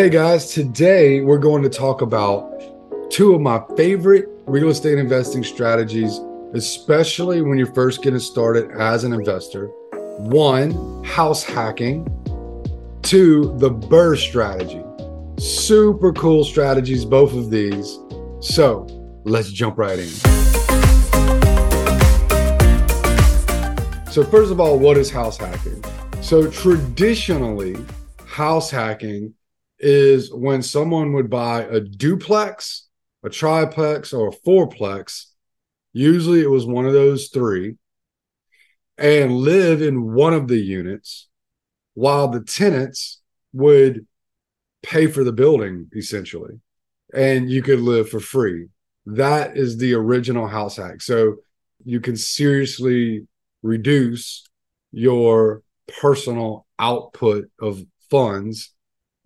Hey guys, today we're going to talk about two of my favorite real estate investing strategies, especially when you're first getting started as an investor. One, house hacking. Two, the BRRRR strategy. Super cool strategies, both of these. So let's jump right in. So, first of all, what is house hacking? So, traditionally, house hacking is when someone would buy a duplex, a triplex, or a fourplex. Usually it was one of those three, and live in one of the units while the tenants would pay for the building essentially, and you could live for free. That is the original house hack. So you can seriously reduce your personal output of funds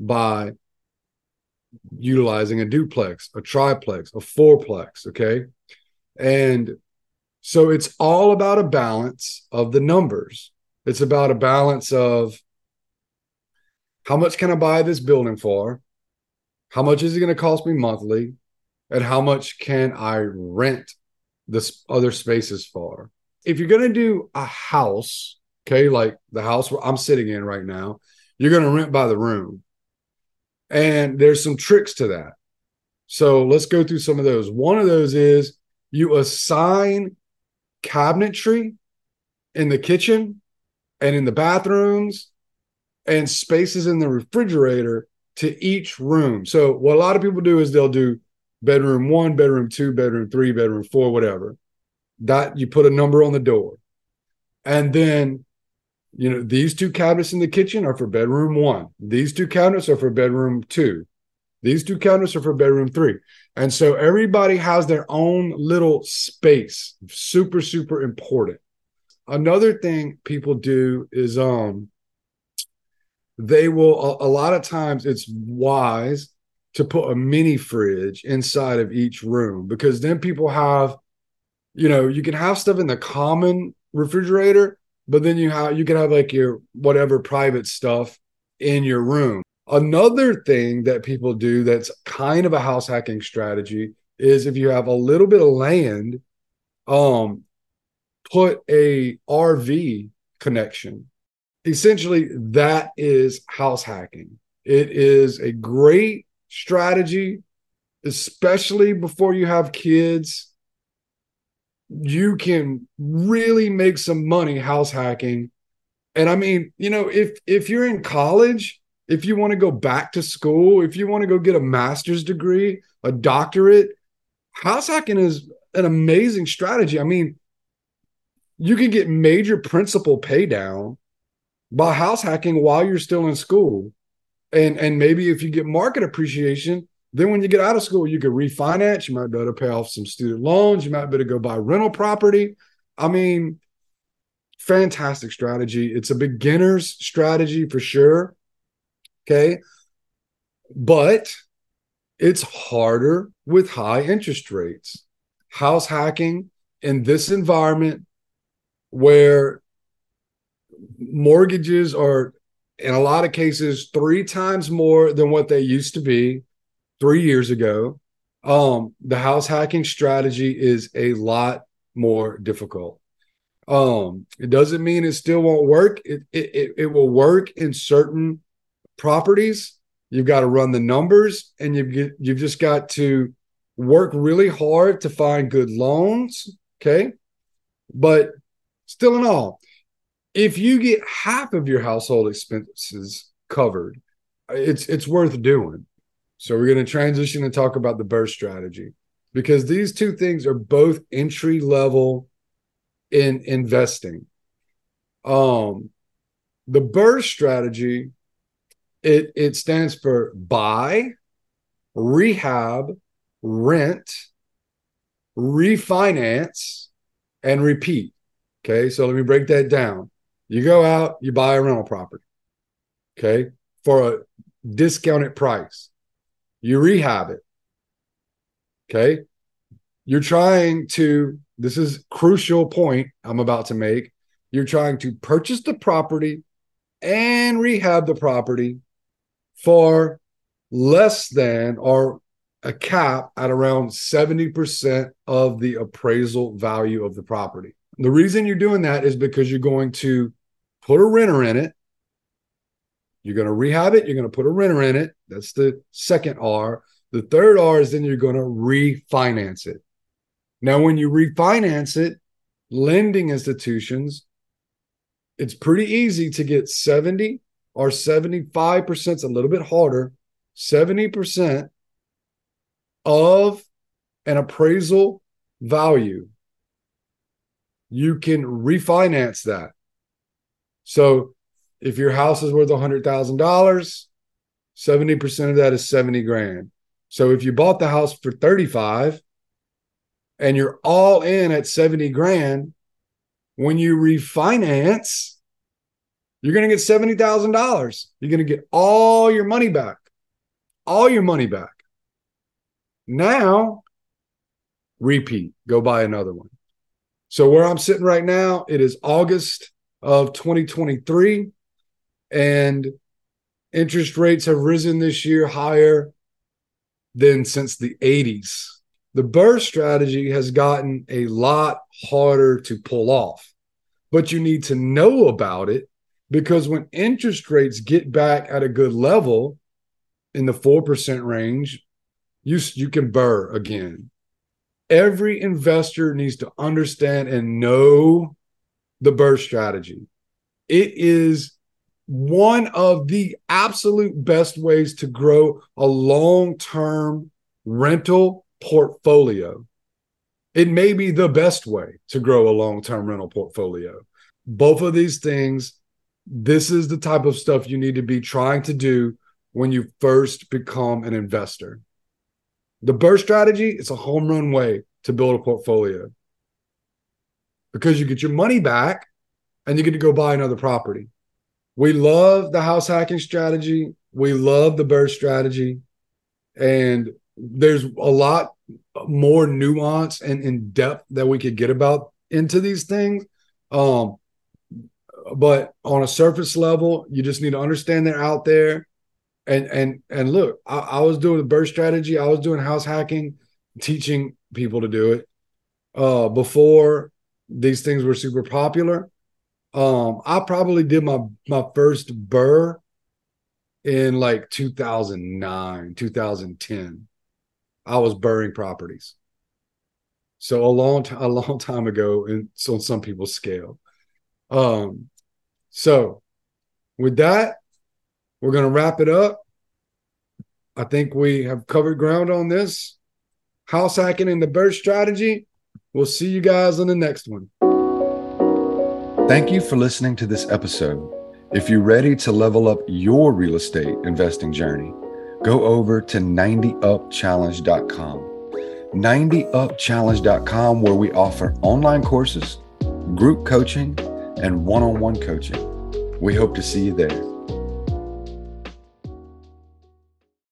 by utilizing a duplex, a triplex, a fourplex. Okay. And so it's all about a balance of the numbers. It's about a balance of how much can I buy this building for? How much is it going to cost me monthly? And how much can I rent this other spaces for? If you're going to do a house, okay, like the house where I'm sitting in right now, you're going to rent by the room. And there's some tricks to that. So let's go through some of those. One of those is you assign cabinetry in the kitchen and in the bathrooms and spaces in the refrigerator to each room. So what a lot of people do is they'll do bedroom one, bedroom two, bedroom three, bedroom four, whatever. That you put a number on the door. And then you know, these two cabinets in the kitchen are for bedroom one. These two cabinets are for bedroom two. These two cabinets are for bedroom three. And so everybody has their own little space. Super, super important. Another thing people do is um they will a, a lot of times it's wise to put a mini fridge inside of each room because then people have you know, you can have stuff in the common refrigerator, but then you have you can have like your whatever private stuff in your room. Another thing that people do that's kind of a house hacking strategy is if you have a little bit of land, um, put a RV connection. Essentially, that is house hacking. It is a great strategy, especially before you have kids you can really make some money house hacking. And I mean, you know, if if you're in college, if you want to go back to school, if you want to go get a master's degree, a doctorate, house hacking is an amazing strategy. I mean, you can get major principal pay down by house hacking while you're still in school. And and maybe if you get market appreciation, then when you get out of school, you can refinance. You might be able to pay off some student loans. You might be able to go buy rental property. I mean, fantastic strategy. It's a beginner's strategy for sure. Okay. But it's harder with high interest rates. House hacking in this environment where mortgages are, in a lot of cases, three times more than what they used to be three years ago. Um, the house hacking strategy is a lot more difficult. Um, it doesn't mean it still won't work. It, it, it will work in certain properties. You've got to run the numbers and you've, you've just got to work really hard to find good loans. Okay. But still in all, if you get half of your household expenses covered, it's it's worth doing. So we're going to transition and talk about the BRRRR strategy because these two things are both entry level in investing. Um, the BRRRR strategy it it stands for buy, rehab, rent, refinance, and repeat. Okay, so let me break that down. You go out, you buy a rental property, okay, for a discounted price you rehab it. Okay. You're trying to, this is crucial point I'm about to make. You're trying to purchase the property and rehab the property for less than or a cap at around 70% of the appraisal value of the property. The reason you're doing that is because you're going to put a renter in it. You're going to rehab it. You're going to put a renter in it. That's the second R. The third R is then you're going to refinance it. Now, when you refinance it, lending institutions, it's pretty easy to get 70 or 75%, it's a little bit harder, 70% of an appraisal value. You can refinance that. So if your house is worth $100,000, 70% of that is 70 grand. So if you bought the house for 35 and you're all in at 70 grand, when you refinance, you're going to get $70,000. You're going to get all your money back. All your money back. Now, repeat, go buy another one. So, where I'm sitting right now, it is August of 2023, and interest rates have risen this year higher than since the 80s the BRRRR strategy has gotten a lot harder to pull off, but you need to know about it because when interest rates get back at a good level in the 4% range, you, you can BRRRR again. Every investor needs to understand and know the BRRRR strategy. It is one of the absolute best ways to grow a long term rental portfolio. It may be the best way to grow a long term rental portfolio. Both of these things, this is the type of stuff you need to be trying to do when you first become an investor. The BRRRR strategy is a home run way to build a portfolio because you get your money back and you get to go buy another property. We love the house hacking strategy. We love the BRRRR strategy. And there's a lot more nuance and in depth that we could get about into these things. Um, but on a surface level, you just need to understand they're out there. And and and look, I, I was doing the BRRRR strategy. I was doing house hacking, teaching people to do it uh, before these things were super popular. Um, I probably did my my first BRRRR in like 2009, 2010. I was burying properties. So a long time, a long time ago, and on some people's scale. Um, so with that, we're gonna wrap it up. I think we have covered ground on this. House hacking and the BRRRR strategy. We'll see you guys on the next one. Thank you for listening to this episode. If you're ready to level up your real estate investing journey, go over to 90upchallenge.com. 90upchallenge.com, where we offer online courses, group coaching, and one on one coaching. We hope to see you there.